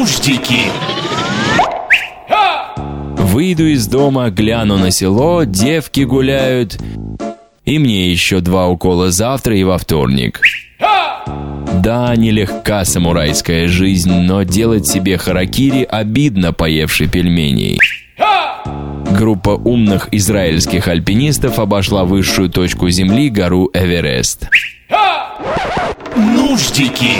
Нуждики. Выйду из дома, гляну на село, девки гуляют. И мне еще два укола завтра и во вторник. Да, нелегка самурайская жизнь, но делать себе харакири обидно, поевший пельменей. Группа умных израильских альпинистов обошла высшую точку Земли, гору Эверест. Нуждики.